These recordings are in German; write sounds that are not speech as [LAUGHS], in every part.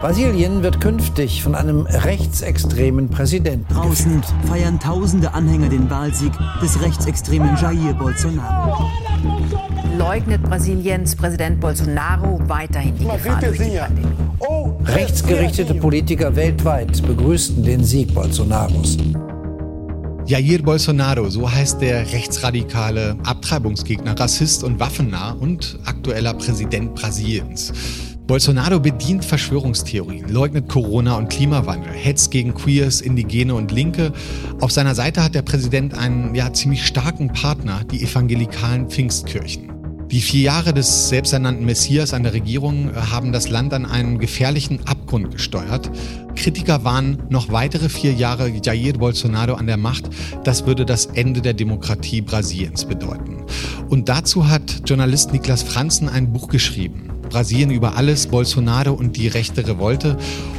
Brasilien wird künftig von einem rechtsextremen Präsidenten. Draußen feiern tausende Anhänger den Wahlsieg des rechtsextremen Jair Bolsonaro. Leugnet Brasiliens Präsident Bolsonaro weiterhin die Gefahr durch die Pandemie. Rechtsgerichtete Politiker weltweit begrüßten den Sieg Bolsonaros. Jair Bolsonaro, so heißt der rechtsradikale Abtreibungsgegner, Rassist und waffennah und aktueller Präsident Brasiliens. Bolsonaro bedient Verschwörungstheorien, leugnet Corona und Klimawandel, hetzt gegen Queers, Indigene und Linke. Auf seiner Seite hat der Präsident einen ja, ziemlich starken Partner, die evangelikalen Pfingstkirchen. Die vier Jahre des selbsternannten Messias an der Regierung äh, haben das Land an einen gefährlichen Abgrund gesteuert. Kritiker warnen noch weitere vier Jahre Jair Bolsonaro an der Macht. Das würde das Ende der Demokratie Brasiliens bedeuten. Und dazu hat Journalist Niklas Franzen ein Buch geschrieben. Brasilien über alles, Bolsonaro und die rechte Revolte.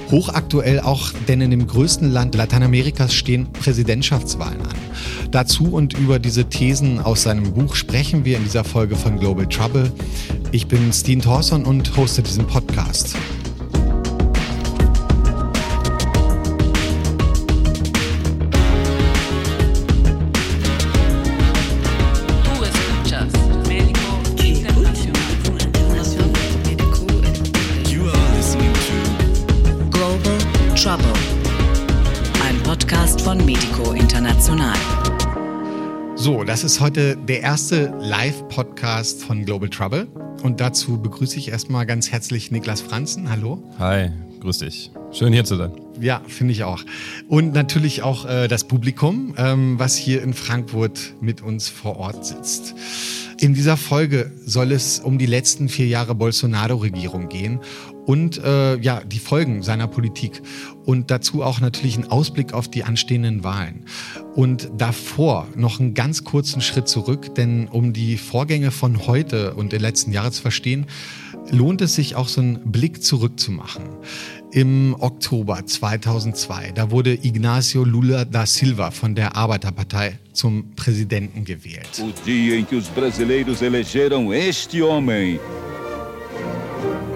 Hochaktuell auch, denn in dem größten Land Lateinamerikas stehen Präsidentschaftswahlen an. Dazu und über diese Thesen aus seinem Buch sprechen wir in dieser Folge von Global Trouble. Ich bin Steen Thorson und hoste diesen Podcast. Das ist heute der erste Live-Podcast von Global Trouble. Und dazu begrüße ich erstmal ganz herzlich Niklas Franzen. Hallo. Hi, grüß dich. Schön hier zu sein. Ja, finde ich auch. Und natürlich auch äh, das Publikum, ähm, was hier in Frankfurt mit uns vor Ort sitzt. In dieser Folge soll es um die letzten vier Jahre Bolsonaro-Regierung gehen und äh, ja, die Folgen seiner Politik und dazu auch natürlich ein Ausblick auf die anstehenden Wahlen. Und davor noch einen ganz kurzen Schritt zurück, denn um die Vorgänge von heute und den letzten Jahren zu verstehen, lohnt es sich auch so einen Blick zurückzumachen. Im Oktober 2002, da wurde Ignacio Lula da Silva von der Arbeiterpartei zum Präsidenten gewählt. O dia em que os brasileiros elegeram este homem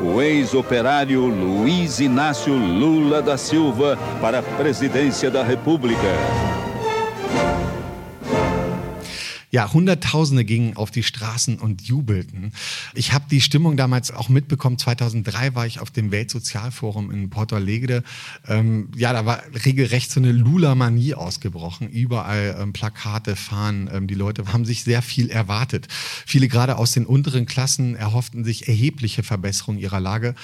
o ex-operário Luiz Inácio Lula da Silva para a presidência da República. Ja, Hunderttausende gingen auf die Straßen und jubelten. Ich habe die Stimmung damals auch mitbekommen. 2003 war ich auf dem Weltsozialforum in Porto Alegre. Ähm, ja, da war regelrecht so eine Lula-Manie ausgebrochen. Überall ähm, Plakate, Fahnen. Ähm, die Leute haben sich sehr viel erwartet. Viele gerade aus den unteren Klassen erhofften sich erhebliche Verbesserungen ihrer Lage.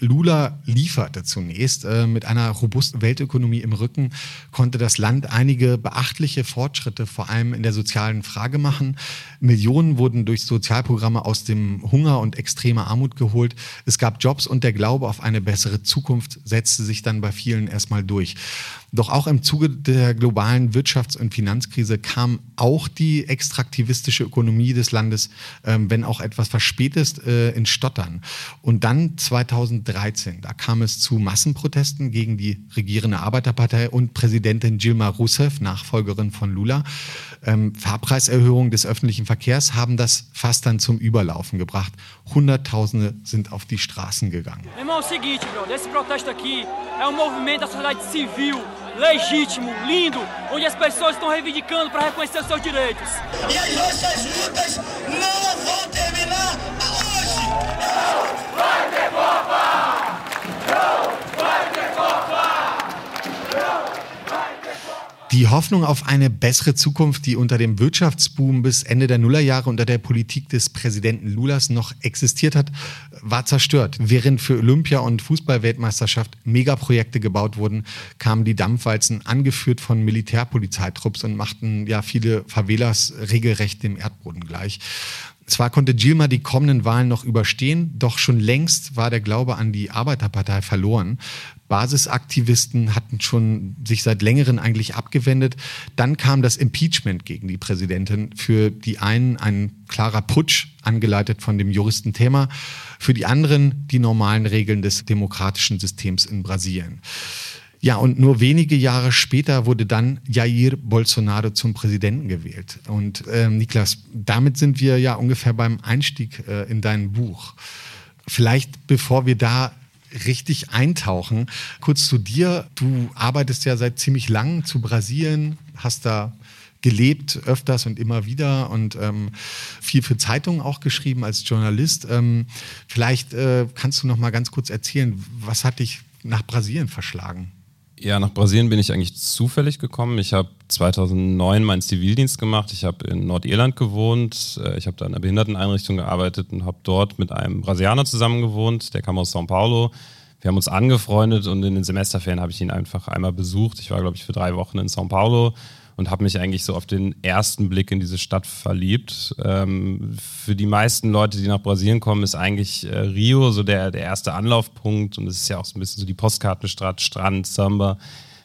Lula lieferte zunächst. Äh, mit einer robusten Weltökonomie im Rücken konnte das Land einige beachtliche Fortschritte, vor allem in der sozialen Frage machen. Millionen wurden durch Sozialprogramme aus dem Hunger und extremer Armut geholt. Es gab Jobs und der Glaube auf eine bessere Zukunft setzte sich dann bei vielen erstmal durch. Doch auch im Zuge der globalen Wirtschafts- und Finanzkrise kam auch die extraktivistische Ökonomie des Landes, ähm, wenn auch etwas verspätet, äh, in Stottern. Und dann 2013, da kam es zu Massenprotesten gegen die regierende Arbeiterpartei und Präsidentin Dilma Rousseff, Nachfolgerin von Lula. Ähm, Fahrpreiserhöhungen des öffentlichen Verkehrs haben das fast dann zum Überlaufen gebracht. Hunderttausende sind auf die Straßen gegangen. Irmão, seguinte, brother, esse protesto aqui é um movimento da sociedade civil, legítimo, lindo, onde as pessoas estão reivindicando para reconhecer os seus direitos. E as nossas lutas não vão terminar Die Hoffnung auf eine bessere Zukunft, die unter dem Wirtschaftsboom bis Ende der Nullerjahre unter der Politik des Präsidenten Lulas noch existiert hat, war zerstört. Während für Olympia- und Fußballweltmeisterschaft Megaprojekte gebaut wurden, kamen die Dampfwalzen angeführt von Militärpolizeitrupps und machten ja viele Favelas regelrecht dem Erdboden gleich. Zwar konnte Gilma die kommenden Wahlen noch überstehen, doch schon längst war der Glaube an die Arbeiterpartei verloren. Basisaktivisten hatten schon sich seit längerem eigentlich abgewendet. Dann kam das Impeachment gegen die Präsidentin. Für die einen ein klarer Putsch, angeleitet von dem Juristen Thema. Für die anderen die normalen Regeln des demokratischen Systems in Brasilien. Ja, und nur wenige Jahre später wurde dann Jair Bolsonaro zum Präsidenten gewählt. Und ähm, Niklas, damit sind wir ja ungefähr beim Einstieg äh, in dein Buch. Vielleicht bevor wir da richtig eintauchen, kurz zu dir. Du arbeitest ja seit ziemlich lang zu Brasilien, hast da gelebt öfters und immer wieder und ähm, viel für Zeitungen auch geschrieben als Journalist. Ähm, vielleicht äh, kannst du noch mal ganz kurz erzählen, was hat dich nach Brasilien verschlagen? Ja, nach Brasilien bin ich eigentlich zufällig gekommen. Ich habe 2009 meinen Zivildienst gemacht. Ich habe in Nordirland gewohnt. Äh, ich habe da in einer Behinderteneinrichtung gearbeitet und habe dort mit einem Brasilianer zusammen gewohnt. Der kam aus São Paulo. Wir haben uns angefreundet und in den Semesterferien habe ich ihn einfach einmal besucht. Ich war, glaube ich, für drei Wochen in São Paulo und habe mich eigentlich so auf den ersten Blick in diese Stadt verliebt. Ähm, für die meisten Leute, die nach Brasilien kommen, ist eigentlich äh, Rio so der, der erste Anlaufpunkt und es ist ja auch so ein bisschen so die Postkartenstadt, Strand, Samba.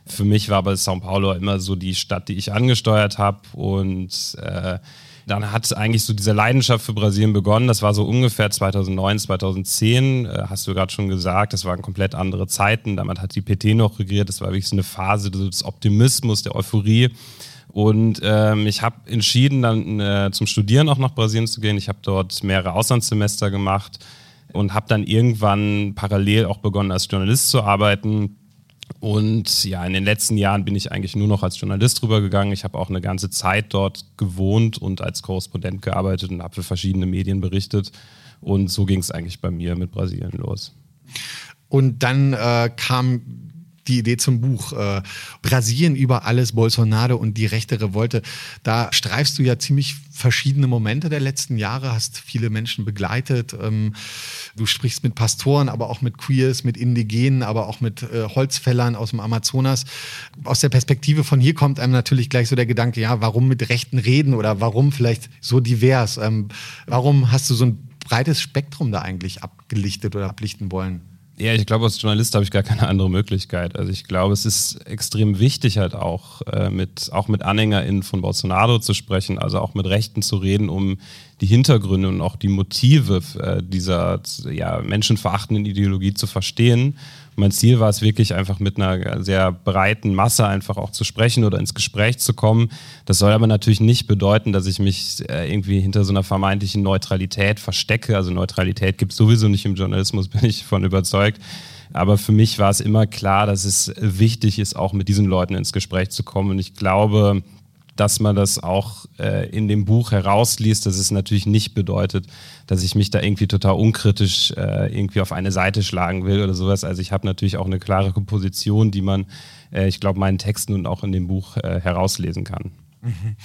Für mich war aber São Paulo immer so die Stadt, die ich angesteuert habe und äh, dann hat eigentlich so diese Leidenschaft für Brasilien begonnen. Das war so ungefähr 2009, 2010, äh, hast du gerade schon gesagt. Das waren komplett andere Zeiten. Damit hat die PT noch regiert. Das war wirklich so eine Phase des Optimismus, der Euphorie. Und ähm, ich habe entschieden, dann äh, zum Studieren auch nach Brasilien zu gehen. Ich habe dort mehrere Auslandssemester gemacht und habe dann irgendwann parallel auch begonnen, als Journalist zu arbeiten und ja, in den letzten Jahren bin ich eigentlich nur noch als Journalist rübergegangen. Ich habe auch eine ganze Zeit dort gewohnt und als Korrespondent gearbeitet und habe für verschiedene Medien berichtet. Und so ging es eigentlich bei mir mit Brasilien los. Und dann äh, kam die Idee zum Buch. Äh, Brasilien über alles, Bolsonaro und die rechte Revolte. Da streifst du ja ziemlich verschiedene Momente der letzten Jahre, hast viele Menschen begleitet. Ähm, du sprichst mit Pastoren, aber auch mit Queers, mit Indigenen, aber auch mit äh, Holzfällern aus dem Amazonas. Aus der Perspektive von hier kommt einem natürlich gleich so der Gedanke, ja, warum mit Rechten reden oder warum vielleicht so divers? Ähm, warum hast du so ein breites Spektrum da eigentlich abgelichtet oder ablichten wollen? Ja, ich glaube, als Journalist habe ich gar keine andere Möglichkeit. Also ich glaube, es ist extrem wichtig halt auch äh, mit auch mit AnhängerInnen von Bolsonaro zu sprechen, also auch mit Rechten zu reden, um die Hintergründe und auch die Motive äh, dieser ja, menschenverachtenden Ideologie zu verstehen mein Ziel war es wirklich einfach mit einer sehr breiten Masse einfach auch zu sprechen oder ins Gespräch zu kommen. Das soll aber natürlich nicht bedeuten, dass ich mich äh, irgendwie hinter so einer vermeintlichen Neutralität verstecke. Also Neutralität gibt es sowieso nicht im Journalismus, [LAUGHS] bin ich von überzeugt. Aber für mich war es immer klar, dass es wichtig ist, auch mit diesen Leuten ins Gespräch zu kommen. Und ich glaube, dass man das auch äh, in dem Buch herausliest, dass es natürlich nicht bedeutet, dass ich mich da irgendwie total unkritisch äh, irgendwie auf eine Seite schlagen will oder sowas. Also ich habe natürlich auch eine klare Position, die man, äh, ich glaube, meinen Texten und auch in dem Buch äh, herauslesen kann. Mhm.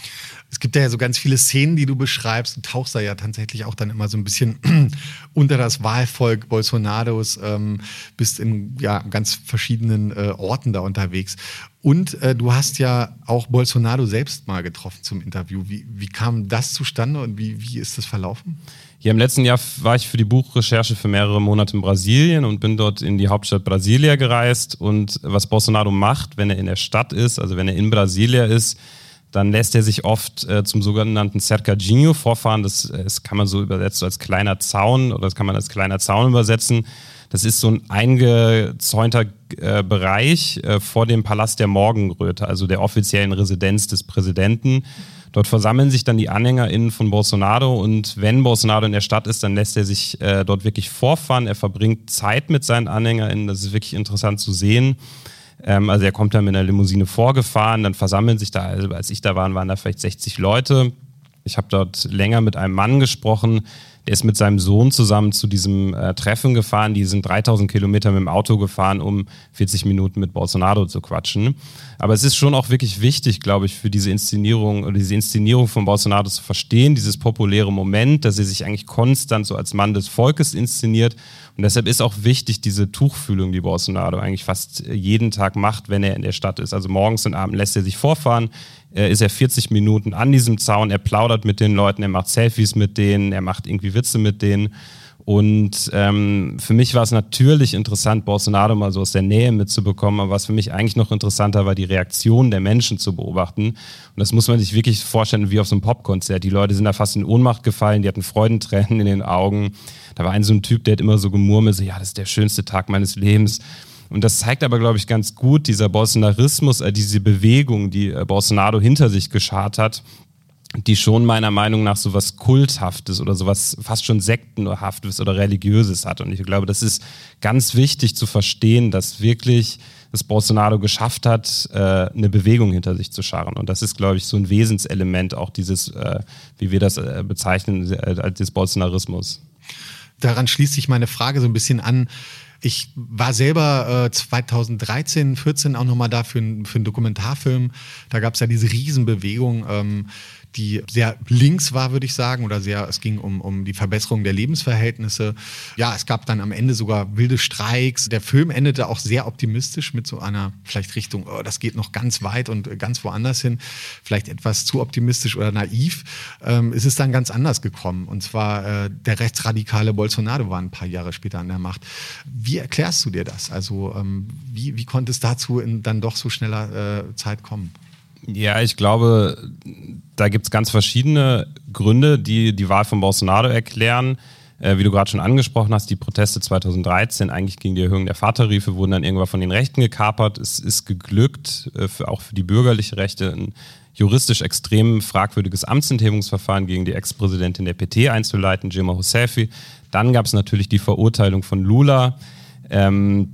Es gibt ja so ganz viele Szenen, die du beschreibst. Du tauchst da ja tatsächlich auch dann immer so ein bisschen [CLEARS THROAT] unter das Wahlvolk Bolsonaros, ähm, bist in ja, ganz verschiedenen äh, Orten da unterwegs. Und äh, du hast ja auch Bolsonaro selbst mal getroffen zum Interview. Wie, wie kam das zustande und wie, wie ist das verlaufen? Ja, im letzten Jahr war ich für die Buchrecherche für mehrere Monate in Brasilien und bin dort in die Hauptstadt Brasilia gereist. Und was Bolsonaro macht, wenn er in der Stadt ist, also wenn er in Brasilia ist, dann lässt er sich oft äh, zum sogenannten Cercadinho vorfahren. Das, das kann man so übersetzen als kleiner Zaun oder das kann man als kleiner Zaun übersetzen. Das ist so ein eingezäunter äh, Bereich äh, vor dem Palast der Morgenröte, also der offiziellen Residenz des Präsidenten. Dort versammeln sich dann die AnhängerInnen von Bolsonaro und wenn Bolsonaro in der Stadt ist, dann lässt er sich äh, dort wirklich vorfahren. Er verbringt Zeit mit seinen AnhängerInnen. Das ist wirklich interessant zu sehen. Ähm, also er kommt dann mit einer Limousine vorgefahren, dann versammeln sich da, also als ich da war, waren da vielleicht 60 Leute. Ich habe dort länger mit einem Mann gesprochen, der ist mit seinem Sohn zusammen zu diesem äh, Treffen gefahren. Die sind 3000 Kilometer mit dem Auto gefahren, um 40 Minuten mit Bolsonaro zu quatschen. Aber es ist schon auch wirklich wichtig, glaube ich, für diese Inszenierung oder diese Inszenierung von Bolsonaro zu verstehen, dieses populäre Moment, dass er sich eigentlich konstant so als Mann des Volkes inszeniert. Und deshalb ist auch wichtig diese Tuchfühlung, die Bolsonaro eigentlich fast jeden Tag macht, wenn er in der Stadt ist. Also morgens und abends lässt er sich vorfahren, äh, ist er 40 Minuten an diesem Zaun, er plaudert mit den Leuten, er macht Selfies mit denen, er macht irgendwie Witze mit denen. Und ähm, für mich war es natürlich interessant, Bolsonaro mal so aus der Nähe mitzubekommen, aber was für mich eigentlich noch interessanter war, die Reaktion der Menschen zu beobachten. Und das muss man sich wirklich vorstellen wie auf so einem Popkonzert. Die Leute sind da fast in Ohnmacht gefallen, die hatten Freudentränen in den Augen. Da war ein so ein Typ, der hat immer so gemurmelt, so, ja, das ist der schönste Tag meines Lebens. Und das zeigt aber, glaube ich, ganz gut, dieser Bolsonarismus, äh, diese Bewegung, die äh, Bolsonaro hinter sich geschart hat, die schon meiner Meinung nach so was Kulthaftes oder sowas fast schon Sektenhaftes oder Religiöses hat. Und ich glaube, das ist ganz wichtig zu verstehen, dass wirklich das Bolsonaro geschafft hat, äh, eine Bewegung hinter sich zu scharren. Und das ist, glaube ich, so ein Wesenselement auch dieses, äh, wie wir das äh, bezeichnen, des Bolsonarismus. Daran schließt sich meine Frage so ein bisschen an. Ich war selber äh, 2013, 14 auch nochmal da für, für einen Dokumentarfilm. Da gab es ja diese Riesenbewegung. Ähm, die sehr links war, würde ich sagen, oder sehr, es ging um, um die Verbesserung der Lebensverhältnisse. Ja, es gab dann am Ende sogar wilde Streiks. Der Film endete auch sehr optimistisch mit so einer vielleicht Richtung, oh, das geht noch ganz weit und ganz woanders hin. Vielleicht etwas zu optimistisch oder naiv. Ähm, es ist dann ganz anders gekommen. Und zwar äh, der rechtsradikale Bolsonaro war ein paar Jahre später an der Macht. Wie erklärst du dir das? Also ähm, wie, wie konnte es dazu in dann doch so schneller äh, Zeit kommen? Ja, ich glaube, da gibt es ganz verschiedene Gründe, die die Wahl von Bolsonaro erklären. Äh, wie du gerade schon angesprochen hast, die Proteste 2013 eigentlich gegen die Erhöhung der Vatertarife wurden dann irgendwann von den Rechten gekapert. Es ist geglückt, äh, auch für die bürgerliche Rechte ein juristisch extrem fragwürdiges Amtsenthebungsverfahren gegen die Ex-Präsidentin der PT einzuleiten, Gemma Housefi. Dann gab es natürlich die Verurteilung von Lula. Ähm,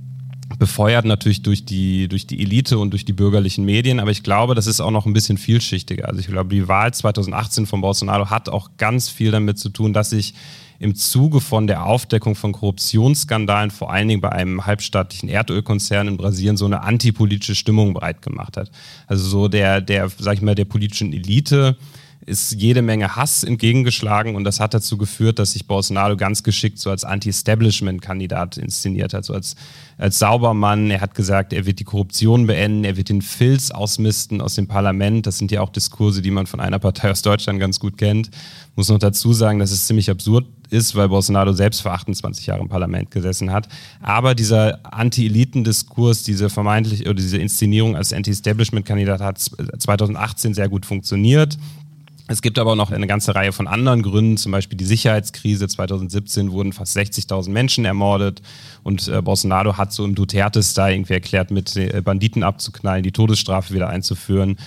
befeuert natürlich durch die, durch die Elite und durch die bürgerlichen Medien. Aber ich glaube, das ist auch noch ein bisschen vielschichtiger. Also ich glaube, die Wahl 2018 von Bolsonaro hat auch ganz viel damit zu tun, dass sich im Zuge von der Aufdeckung von Korruptionsskandalen, vor allen Dingen bei einem halbstaatlichen Erdölkonzern in Brasilien, so eine antipolitische Stimmung breit gemacht hat. Also so der, der, sag ich mal, der politischen Elite ist jede Menge Hass entgegengeschlagen und das hat dazu geführt, dass sich Bolsonaro ganz geschickt so als Anti-Establishment-Kandidat inszeniert hat, so als, als Saubermann. Er hat gesagt, er wird die Korruption beenden, er wird den Filz ausmisten aus dem Parlament. Das sind ja auch Diskurse, die man von einer Partei aus Deutschland ganz gut kennt. Muss noch dazu sagen, dass es ziemlich absurd ist, weil Bolsonaro selbst vor 28 Jahren im Parlament gesessen hat. Aber dieser Anti-Eliten-Diskurs, diese vermeintlich oder diese Inszenierung als Anti-Establishment-Kandidat hat 2018 sehr gut funktioniert. Es gibt aber noch eine ganze Reihe von anderen Gründen, zum Beispiel die Sicherheitskrise. 2017 wurden fast 60.000 Menschen ermordet und äh, Bolsonaro hat so im Duterte-Style irgendwie erklärt, mit äh, Banditen abzuknallen, die Todesstrafe wieder einzuführen.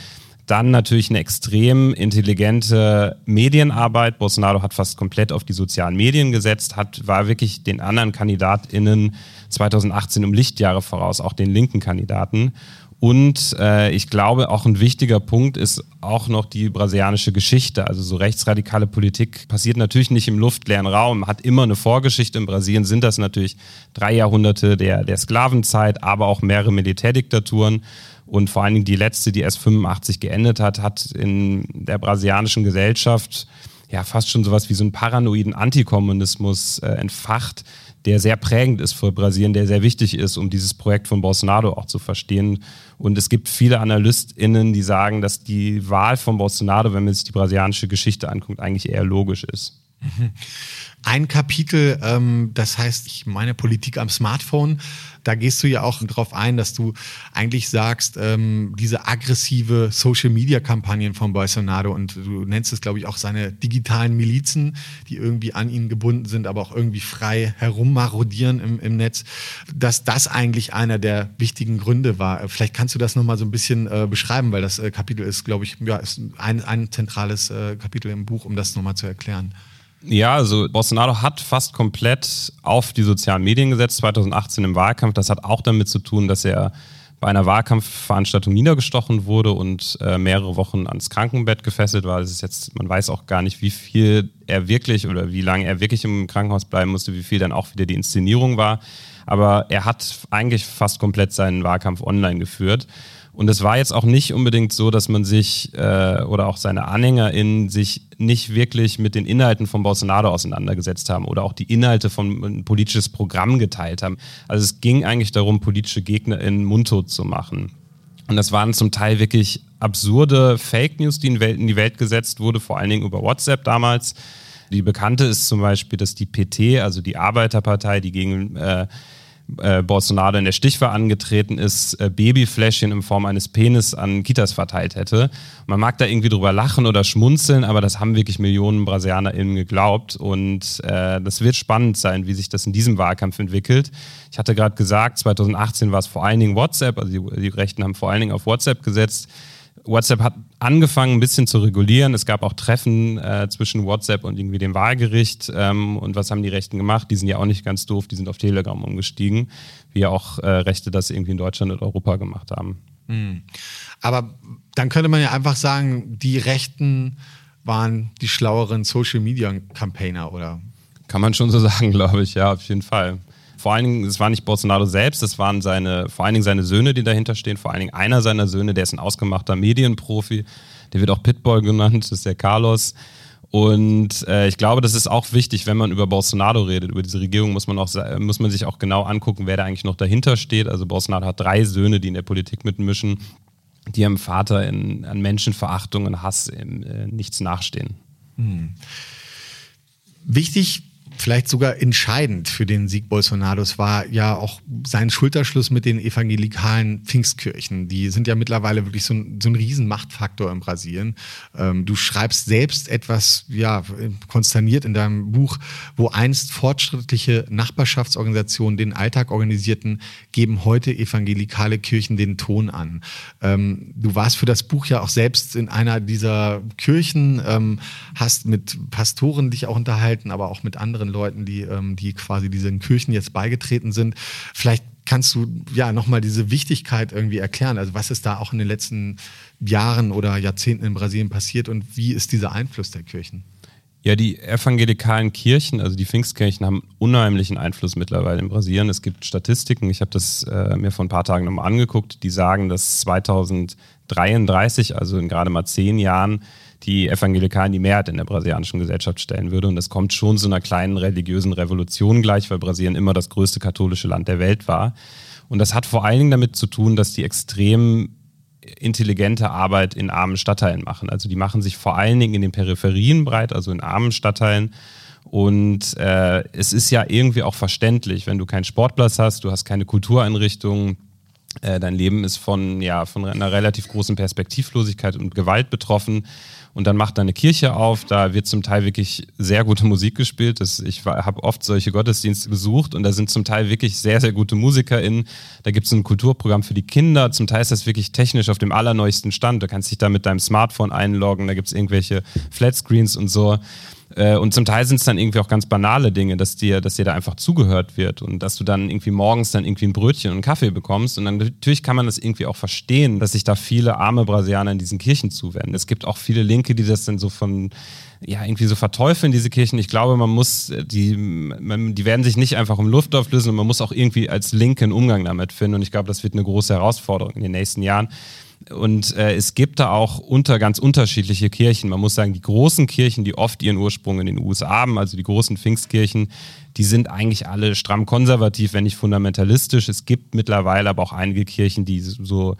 Dann natürlich eine extrem intelligente Medienarbeit. Bolsonaro hat fast komplett auf die sozialen Medien gesetzt, hat, war wirklich den anderen KandidatInnen 2018 um Lichtjahre voraus, auch den linken Kandidaten. Und äh, ich glaube, auch ein wichtiger Punkt ist auch noch die brasilianische Geschichte. Also so rechtsradikale Politik passiert natürlich nicht im luftleeren Raum, hat immer eine Vorgeschichte. In Brasilien sind das natürlich drei Jahrhunderte der, der Sklavenzeit, aber auch mehrere Militärdiktaturen. Und vor allen Dingen die letzte, die erst 85 geendet hat, hat in der brasilianischen Gesellschaft ja fast schon sowas wie so einen paranoiden Antikommunismus äh, entfacht der sehr prägend ist für Brasilien, der sehr wichtig ist, um dieses Projekt von Bolsonaro auch zu verstehen. Und es gibt viele AnalystInnen, die sagen, dass die Wahl von Bolsonaro, wenn man sich die brasilianische Geschichte anguckt, eigentlich eher logisch ist. Mhm. Ein Kapitel, ähm, das heißt, ich meine Politik am Smartphone, da gehst du ja auch darauf ein, dass du eigentlich sagst, ähm, diese aggressive Social-Media-Kampagnen von Bolsonaro und du nennst es, glaube ich, auch seine digitalen Milizen, die irgendwie an ihn gebunden sind, aber auch irgendwie frei herummarodieren im, im Netz, dass das eigentlich einer der wichtigen Gründe war. Vielleicht kannst du das nochmal so ein bisschen äh, beschreiben, weil das äh, Kapitel ist, glaube ich, ja, ist ein, ein zentrales äh, Kapitel im Buch, um das nochmal zu erklären. Ja, also Bolsonaro hat fast komplett auf die sozialen Medien gesetzt 2018 im Wahlkampf. Das hat auch damit zu tun, dass er bei einer Wahlkampfveranstaltung niedergestochen wurde und äh, mehrere Wochen ans Krankenbett gefesselt war. Das ist jetzt, man weiß auch gar nicht, wie viel er wirklich oder wie lange er wirklich im Krankenhaus bleiben musste, wie viel dann auch wieder die Inszenierung war. Aber er hat eigentlich fast komplett seinen Wahlkampf online geführt. Und es war jetzt auch nicht unbedingt so, dass man sich äh, oder auch seine AnhängerInnen sich nicht wirklich mit den Inhalten von Bolsonaro auseinandergesetzt haben oder auch die Inhalte von ein politisches Programm geteilt haben. Also es ging eigentlich darum, politische GegnerInnen mundtot zu machen. Und das waren zum Teil wirklich absurde Fake News, die in die Welt gesetzt wurde, vor allen Dingen über WhatsApp damals. Die bekannte ist zum Beispiel, dass die PT, also die Arbeiterpartei, die gegen äh, äh, Bolsonaro in der Stichwahl angetreten ist, äh, Babyfläschchen in Form eines Penis an Kitas verteilt hätte. Man mag da irgendwie drüber lachen oder schmunzeln, aber das haben wirklich Millionen BrasilianerInnen geglaubt und äh, das wird spannend sein, wie sich das in diesem Wahlkampf entwickelt. Ich hatte gerade gesagt, 2018 war es vor allen Dingen WhatsApp, also die, die Rechten haben vor allen Dingen auf WhatsApp gesetzt WhatsApp hat angefangen, ein bisschen zu regulieren. Es gab auch Treffen äh, zwischen WhatsApp und irgendwie dem Wahlgericht. Ähm, und was haben die Rechten gemacht? Die sind ja auch nicht ganz doof, die sind auf Telegram umgestiegen, wie ja auch äh, Rechte das irgendwie in Deutschland und Europa gemacht haben. Mhm. Aber dann könnte man ja einfach sagen, die Rechten waren die schlaueren Social Media Campaigner, oder? Kann man schon so [LAUGHS] sagen, glaube ich, ja, auf jeden Fall. Vor allen Dingen, es war nicht Bolsonaro selbst, es waren seine, vor allen Dingen seine Söhne, die dahinter stehen. Vor allen Dingen einer seiner Söhne, der ist ein ausgemachter Medienprofi. Der wird auch Pitbull genannt, das ist der Carlos. Und äh, ich glaube, das ist auch wichtig, wenn man über Bolsonaro redet, über diese Regierung, muss man, auch, muss man sich auch genau angucken, wer da eigentlich noch dahinter steht. Also Bolsonaro hat drei Söhne, die in der Politik mitmischen, die ihrem Vater in, an Menschenverachtung und Hass in, äh, nichts nachstehen. Hm. Wichtig vielleicht sogar entscheidend für den Sieg Bolsonaros war ja auch sein Schulterschluss mit den evangelikalen Pfingstkirchen. Die sind ja mittlerweile wirklich so ein, so ein Riesenmachtfaktor in Brasilien. Ähm, du schreibst selbst etwas, ja, konsterniert in deinem Buch, wo einst fortschrittliche Nachbarschaftsorganisationen den Alltag organisierten, geben heute evangelikale Kirchen den Ton an. Ähm, du warst für das Buch ja auch selbst in einer dieser Kirchen, ähm, hast mit Pastoren dich auch unterhalten, aber auch mit anderen anderen Leuten, die, ähm, die quasi diesen Kirchen jetzt beigetreten sind. Vielleicht kannst du ja nochmal diese Wichtigkeit irgendwie erklären. Also was ist da auch in den letzten Jahren oder Jahrzehnten in Brasilien passiert und wie ist dieser Einfluss der Kirchen? Ja, die evangelikalen Kirchen, also die Pfingstkirchen, haben unheimlichen Einfluss mittlerweile in Brasilien. Es gibt Statistiken, ich habe das äh, mir vor ein paar Tagen nochmal angeguckt, die sagen, dass 2033, also in gerade mal zehn Jahren, die Evangelikalen die Mehrheit in der brasilianischen Gesellschaft stellen würde. Und das kommt schon zu einer kleinen religiösen Revolution gleich, weil Brasilien immer das größte katholische Land der Welt war. Und das hat vor allen Dingen damit zu tun, dass die extrem intelligente Arbeit in armen Stadtteilen machen. Also die machen sich vor allen Dingen in den Peripherien breit, also in armen Stadtteilen. Und äh, es ist ja irgendwie auch verständlich, wenn du keinen Sportplatz hast, du hast keine Kultureinrichtungen, äh, dein Leben ist von, ja, von einer relativ großen Perspektivlosigkeit und Gewalt betroffen und dann macht da eine Kirche auf, da wird zum Teil wirklich sehr gute Musik gespielt. Das, ich habe oft solche Gottesdienste besucht und da sind zum Teil wirklich sehr, sehr gute MusikerInnen. Da gibt es ein Kulturprogramm für die Kinder. Zum Teil ist das wirklich technisch auf dem allerneuesten Stand. Du kannst dich da mit deinem Smartphone einloggen, da gibt es irgendwelche Flatscreens und so. Äh, und zum Teil sind es dann irgendwie auch ganz banale Dinge, dass dir, dass dir da einfach zugehört wird und dass du dann irgendwie morgens dann irgendwie ein Brötchen und einen Kaffee bekommst. Und dann natürlich kann man das irgendwie auch verstehen, dass sich da viele arme Brasilianer in diesen Kirchen zuwenden. Es gibt auch viele Linke, die das dann so von ja, irgendwie so verteufeln, diese Kirchen. Ich glaube, man muss, die, man, die werden sich nicht einfach um Luft auflösen und man muss auch irgendwie als Linke einen Umgang damit finden. Und ich glaube, das wird eine große Herausforderung in den nächsten Jahren. Und äh, es gibt da auch unter ganz unterschiedliche Kirchen. Man muss sagen, die großen Kirchen, die oft ihren Ursprung in den USA haben, also die großen Pfingstkirchen, die sind eigentlich alle stramm konservativ, wenn nicht fundamentalistisch. Es gibt mittlerweile aber auch einige Kirchen, die so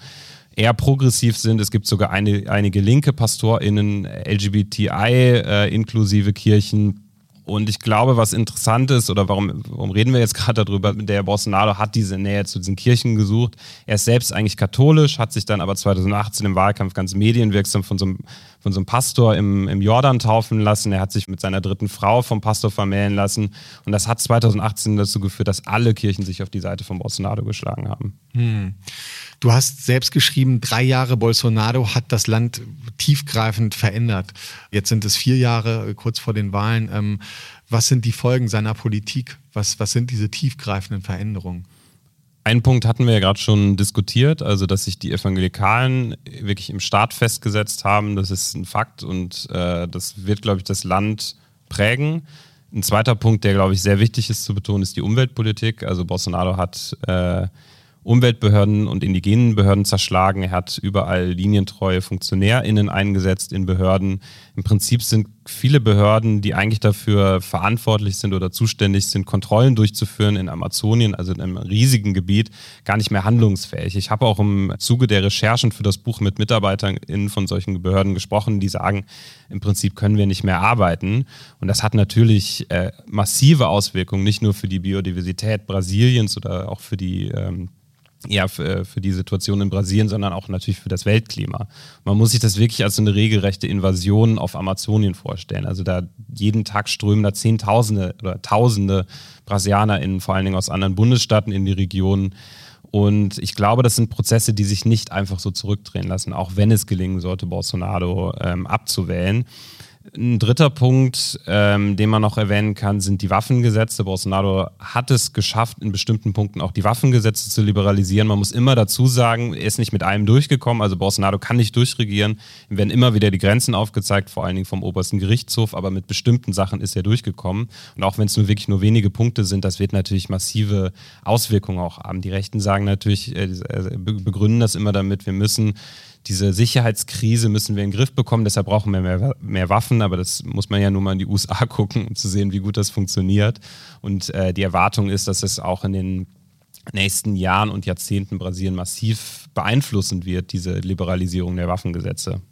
eher progressiv sind. Es gibt sogar eine, einige linke PastorInnen, LGBTI äh, Kirchen und ich glaube, was interessant ist, oder warum, warum reden wir jetzt gerade darüber, der Bolsonaro hat diese Nähe zu diesen Kirchen gesucht. Er ist selbst eigentlich katholisch, hat sich dann aber 2018 im Wahlkampf ganz medienwirksam von so einem, von so einem Pastor im, im Jordan taufen lassen. Er hat sich mit seiner dritten Frau vom Pastor vermählen lassen. Und das hat 2018 dazu geführt, dass alle Kirchen sich auf die Seite von Bolsonaro geschlagen haben. Hm. Du hast selbst geschrieben, drei Jahre Bolsonaro hat das Land tiefgreifend verändert. Jetzt sind es vier Jahre äh, kurz vor den Wahlen. Ähm, was sind die Folgen seiner Politik? Was, was sind diese tiefgreifenden Veränderungen? Einen Punkt hatten wir ja gerade schon diskutiert, also dass sich die Evangelikalen wirklich im Staat festgesetzt haben. Das ist ein Fakt und äh, das wird, glaube ich, das Land prägen. Ein zweiter Punkt, der, glaube ich, sehr wichtig ist zu betonen, ist die Umweltpolitik. Also Bolsonaro hat äh, Umweltbehörden und indigenen Behörden zerschlagen. Er hat überall linientreue FunktionärInnen eingesetzt in Behörden. Im Prinzip sind viele Behörden, die eigentlich dafür verantwortlich sind oder zuständig sind, Kontrollen durchzuführen in Amazonien, also in einem riesigen Gebiet, gar nicht mehr handlungsfähig. Ich habe auch im Zuge der Recherchen für das Buch mit MitarbeiterInnen von solchen Behörden gesprochen, die sagen, im Prinzip können wir nicht mehr arbeiten. Und das hat natürlich äh, massive Auswirkungen, nicht nur für die Biodiversität Brasiliens oder auch für die ähm, ja, für, für die Situation in Brasilien, sondern auch natürlich für das Weltklima. Man muss sich das wirklich als eine regelrechte Invasion auf Amazonien vorstellen. Also da jeden Tag strömen da Zehntausende oder Tausende BrasilianerInnen, vor allen Dingen aus anderen Bundesstaaten in die Region. Und ich glaube, das sind Prozesse, die sich nicht einfach so zurückdrehen lassen, auch wenn es gelingen sollte, Bolsonaro ähm, abzuwählen. Ein dritter Punkt, ähm, den man noch erwähnen kann, sind die Waffengesetze. Bolsonaro hat es geschafft, in bestimmten Punkten auch die Waffengesetze zu liberalisieren. Man muss immer dazu sagen, er ist nicht mit allem durchgekommen. Also Bolsonaro kann nicht durchregieren. Ihm werden immer wieder die Grenzen aufgezeigt, vor allen Dingen vom obersten Gerichtshof. Aber mit bestimmten Sachen ist er durchgekommen. Und auch wenn es nur wirklich nur wenige Punkte sind, das wird natürlich massive Auswirkungen auch haben. Die Rechten sagen natürlich, äh, begründen das immer damit, wir müssen diese Sicherheitskrise müssen wir in den Griff bekommen, deshalb brauchen wir mehr, mehr Waffen, aber das muss man ja nur mal in die USA [LAUGHS] gucken, um zu sehen, wie gut das funktioniert. Und äh, die Erwartung ist, dass es auch in den nächsten Jahren und Jahrzehnten Brasilien massiv beeinflussen wird, diese Liberalisierung der Waffengesetze.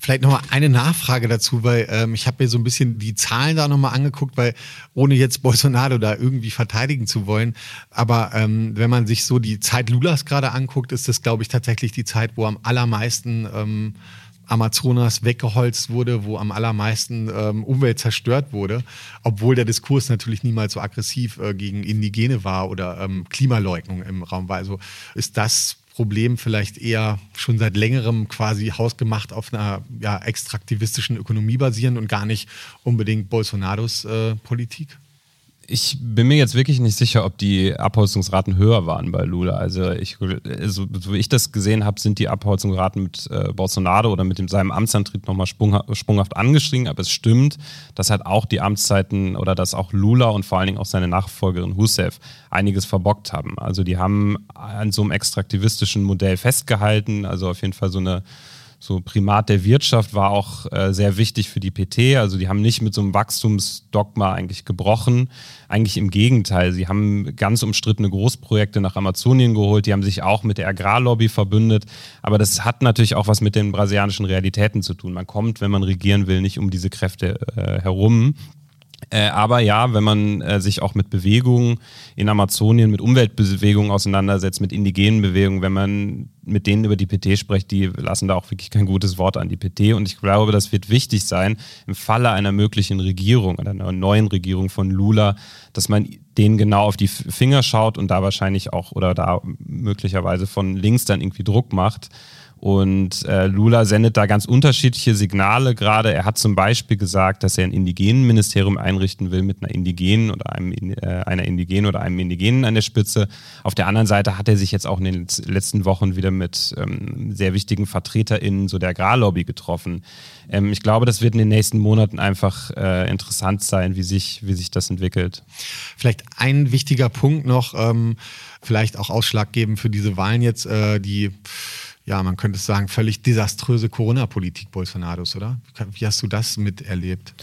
Vielleicht nochmal eine Nachfrage dazu, weil ähm, ich habe mir so ein bisschen die Zahlen da nochmal angeguckt, weil ohne jetzt Bolsonaro da irgendwie verteidigen zu wollen, aber ähm, wenn man sich so die Zeit Lulas gerade anguckt, ist das, glaube ich, tatsächlich die Zeit, wo am allermeisten ähm, Amazonas weggeholzt wurde, wo am allermeisten ähm, Umwelt zerstört wurde, obwohl der Diskurs natürlich niemals so aggressiv äh, gegen Indigene war oder ähm, Klimaleugnung im Raum war. Also ist das Problem vielleicht eher schon seit längerem quasi hausgemacht auf einer ja, extraktivistischen Ökonomie basieren und gar nicht unbedingt Bolsonaros äh, Politik? Ich bin mir jetzt wirklich nicht sicher, ob die Abholzungsraten höher waren bei Lula. Also, ich, also so wie ich das gesehen habe, sind die Abholzungsraten mit äh, Bolsonaro oder mit dem, seinem Amtsantritt nochmal sprunghaft, sprunghaft angestiegen. Aber es stimmt, dass halt auch die Amtszeiten oder dass auch Lula und vor allen Dingen auch seine Nachfolgerin Hussev einiges verbockt haben. Also die haben an so einem extraktivistischen Modell festgehalten. Also auf jeden Fall so eine so Primat der Wirtschaft war auch äh, sehr wichtig für die PT. Also die haben nicht mit so einem Wachstumsdogma eigentlich gebrochen. Eigentlich im Gegenteil. Sie haben ganz umstrittene Großprojekte nach Amazonien geholt. Die haben sich auch mit der Agrarlobby verbündet. Aber das hat natürlich auch was mit den brasilianischen Realitäten zu tun. Man kommt, wenn man regieren will, nicht um diese Kräfte äh, herum. Äh, aber ja, wenn man äh, sich auch mit Bewegungen in Amazonien, mit Umweltbewegungen auseinandersetzt, mit indigenen Bewegungen, wenn man mit denen über die PT spricht, die lassen da auch wirklich kein gutes Wort an die PT. Und ich glaube, das wird wichtig sein im Falle einer möglichen Regierung einer neuen Regierung von Lula, dass man denen genau auf die Finger schaut und da wahrscheinlich auch oder da möglicherweise von links dann irgendwie Druck macht und äh, Lula sendet da ganz unterschiedliche Signale gerade. Er hat zum Beispiel gesagt, dass er ein indigenen Ministerium einrichten will mit einer indigenen oder einem, äh, einer indigenen oder einem indigenen an der Spitze. Auf der anderen Seite hat er sich jetzt auch in den letzten Wochen wieder mit ähm, sehr wichtigen VertreterInnen so der Agrarlobby getroffen. Ähm, ich glaube, das wird in den nächsten Monaten einfach äh, interessant sein, wie sich, wie sich das entwickelt. Vielleicht ein wichtiger Punkt noch, ähm, vielleicht auch ausschlaggebend für diese Wahlen jetzt, äh, die ja, man könnte sagen, völlig desaströse Corona-Politik Bolsonaros, oder? Wie hast du das miterlebt?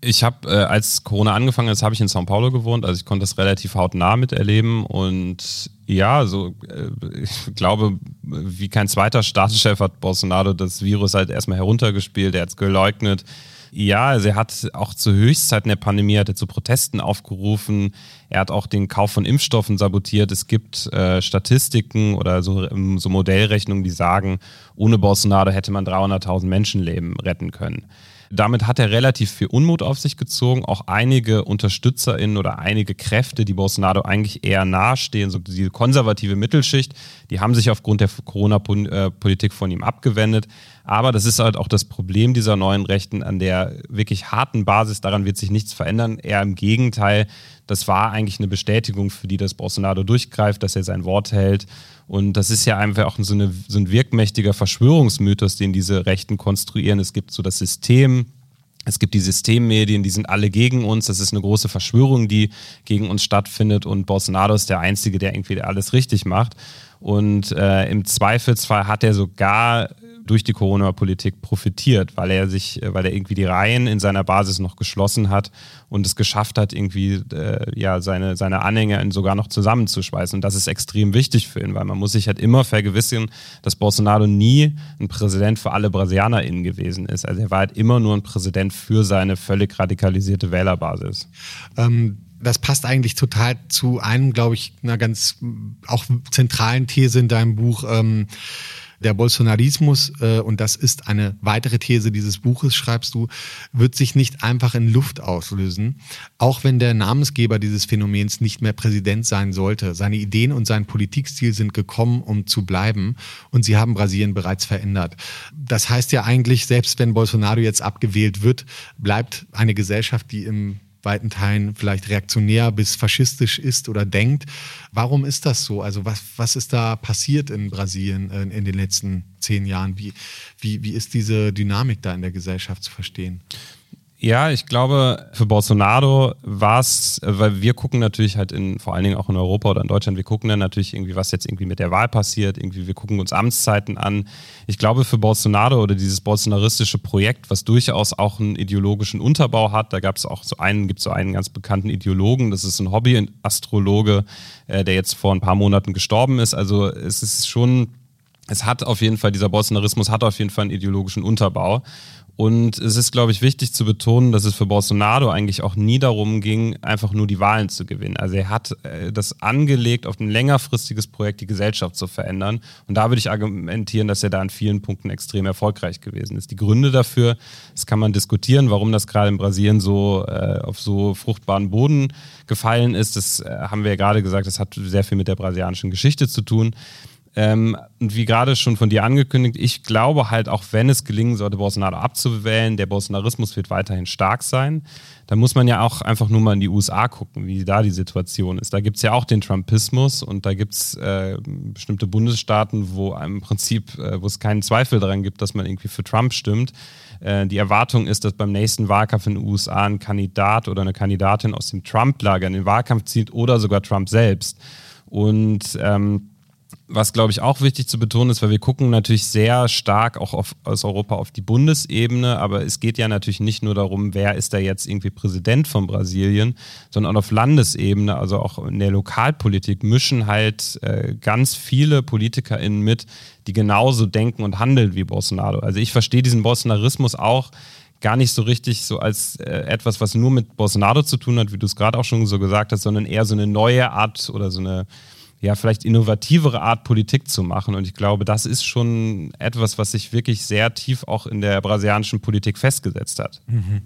Ich habe, äh, als Corona angefangen ist, habe ich in São Paulo gewohnt, also ich konnte das relativ hautnah miterleben und ja, so äh, ich glaube, wie kein zweiter Staatschef hat Bolsonaro das Virus halt erstmal heruntergespielt, er hat es geleugnet. Ja, also er hat auch zu Höchstzeiten der Pandemie hat zu Protesten aufgerufen. Er hat auch den Kauf von Impfstoffen sabotiert. Es gibt äh, Statistiken oder so, ähm, so Modellrechnungen, die sagen, ohne Bolsonaro hätte man 300.000 Menschenleben retten können. Damit hat er relativ viel Unmut auf sich gezogen. Auch einige UnterstützerInnen oder einige Kräfte, die Bolsonaro eigentlich eher nahestehen, so die konservative Mittelschicht, die haben sich aufgrund der Corona-Politik von ihm abgewendet. Aber das ist halt auch das Problem dieser neuen Rechten. An der wirklich harten Basis, daran wird sich nichts verändern. Eher im Gegenteil, das war eigentlich eine Bestätigung, für die das Bolsonaro durchgreift, dass er sein Wort hält. Und das ist ja einfach auch so, eine, so ein wirkmächtiger Verschwörungsmythos, den diese Rechten konstruieren. Es gibt so das System, es gibt die Systemmedien, die sind alle gegen uns. Das ist eine große Verschwörung, die gegen uns stattfindet. Und Bolsonaro ist der Einzige, der irgendwie alles richtig macht. Und äh, im Zweifelsfall hat er sogar durch die Corona-Politik profitiert, weil er sich, weil er irgendwie die Reihen in seiner Basis noch geschlossen hat und es geschafft hat, irgendwie äh, ja seine, seine Anhänger sogar noch zusammenzuschweißen. Und das ist extrem wichtig für ihn, weil man muss sich halt immer vergewissern, dass Bolsonaro nie ein Präsident für alle BrasilianerInnen gewesen ist. Also er war halt immer nur ein Präsident für seine völlig radikalisierte Wählerbasis. Ähm das passt eigentlich total zu einem, glaube ich, einer ganz auch zentralen These in deinem Buch. Ähm, der Bolsonarismus, äh, und das ist eine weitere These dieses Buches, schreibst du, wird sich nicht einfach in Luft auslösen, auch wenn der Namensgeber dieses Phänomens nicht mehr Präsident sein sollte. Seine Ideen und sein Politikstil sind gekommen, um zu bleiben, und sie haben Brasilien bereits verändert. Das heißt ja eigentlich, selbst wenn Bolsonaro jetzt abgewählt wird, bleibt eine Gesellschaft, die im weiten Teilen vielleicht reaktionär bis faschistisch ist oder denkt. Warum ist das so? Also was, was ist da passiert in Brasilien in, in den letzten zehn Jahren? Wie, wie, wie ist diese Dynamik da in der Gesellschaft zu verstehen? Ja, ich glaube, für Bolsonaro war es, weil wir gucken natürlich halt in, vor allen Dingen auch in Europa oder in Deutschland, wir gucken dann natürlich irgendwie, was jetzt irgendwie mit der Wahl passiert, irgendwie, wir gucken uns Amtszeiten an. Ich glaube, für Bolsonaro oder dieses bolsonaristische Projekt, was durchaus auch einen ideologischen Unterbau hat, da gab es auch so einen, gibt so einen ganz bekannten Ideologen, das ist ein Hobby-Astrologe, äh, der jetzt vor ein paar Monaten gestorben ist. Also es ist schon, es hat auf jeden Fall, dieser Bolsonarismus hat auf jeden Fall einen ideologischen Unterbau. Und es ist, glaube ich, wichtig zu betonen, dass es für Bolsonaro eigentlich auch nie darum ging, einfach nur die Wahlen zu gewinnen. Also er hat äh, das angelegt, auf ein längerfristiges Projekt die Gesellschaft zu verändern. Und da würde ich argumentieren, dass er da an vielen Punkten extrem erfolgreich gewesen ist. Die Gründe dafür, das kann man diskutieren, warum das gerade in Brasilien so äh, auf so fruchtbaren Boden gefallen ist. Das äh, haben wir ja gerade gesagt, das hat sehr viel mit der brasilianischen Geschichte zu tun. Ähm, und wie gerade schon von dir angekündigt, ich glaube halt, auch wenn es gelingen sollte, Bolsonaro abzuwählen, der Bolsonarismus wird weiterhin stark sein. Da muss man ja auch einfach nur mal in die USA gucken, wie da die Situation ist. Da gibt es ja auch den Trumpismus und da gibt es äh, bestimmte Bundesstaaten, wo im Prinzip, äh, wo es keinen Zweifel daran gibt, dass man irgendwie für Trump stimmt. Äh, die Erwartung ist, dass beim nächsten Wahlkampf in den USA ein Kandidat oder eine Kandidatin aus dem Trump-Lager in den Wahlkampf zieht oder sogar Trump selbst. Und ähm, was, glaube ich, auch wichtig zu betonen ist, weil wir gucken natürlich sehr stark auch auf, aus Europa auf die Bundesebene, aber es geht ja natürlich nicht nur darum, wer ist da jetzt irgendwie Präsident von Brasilien, sondern auch auf Landesebene, also auch in der Lokalpolitik mischen halt äh, ganz viele PolitikerInnen mit, die genauso denken und handeln wie Bolsonaro. Also ich verstehe diesen Bolsonarismus auch gar nicht so richtig so als äh, etwas, was nur mit Bolsonaro zu tun hat, wie du es gerade auch schon so gesagt hast, sondern eher so eine neue Art oder so eine ja, vielleicht innovativere Art Politik zu machen. Und ich glaube, das ist schon etwas, was sich wirklich sehr tief auch in der brasilianischen Politik festgesetzt hat. Mhm.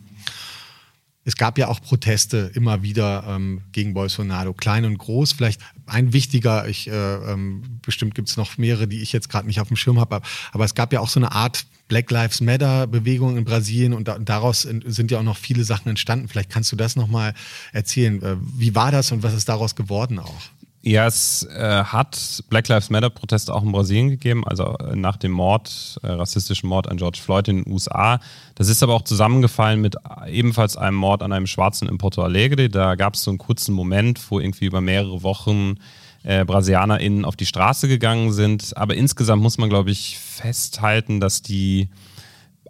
Es gab ja auch Proteste immer wieder ähm, gegen Bolsonaro, klein und groß. Vielleicht ein wichtiger, ich, äh, ähm, bestimmt gibt es noch mehrere, die ich jetzt gerade nicht auf dem Schirm habe, aber es gab ja auch so eine Art Black Lives Matter Bewegung in Brasilien und da, daraus sind ja auch noch viele Sachen entstanden. Vielleicht kannst du das nochmal erzählen. Äh, wie war das und was ist daraus geworden auch? Ja, es äh, hat Black Lives Matter Proteste auch in Brasilien gegeben, also äh, nach dem Mord, äh, rassistischen Mord an George Floyd in den USA. Das ist aber auch zusammengefallen mit ebenfalls einem Mord an einem Schwarzen in Porto Alegre. Da gab es so einen kurzen Moment, wo irgendwie über mehrere Wochen äh, BrasilianerInnen auf die Straße gegangen sind. Aber insgesamt muss man, glaube ich, festhalten, dass die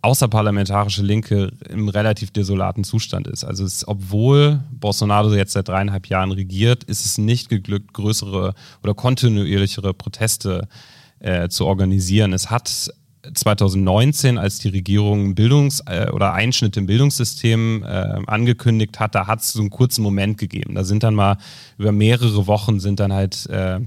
außerparlamentarische Linke im relativ desolaten Zustand ist. Also es, obwohl Bolsonaro jetzt seit dreieinhalb Jahren regiert, ist es nicht geglückt, größere oder kontinuierlichere Proteste äh, zu organisieren. Es hat 2019, als die Regierung Bildungs- äh, oder Einschnitte im Bildungssystem äh, angekündigt hat, da hat es so einen kurzen Moment gegeben. Da sind dann mal über mehrere Wochen sind dann halt äh,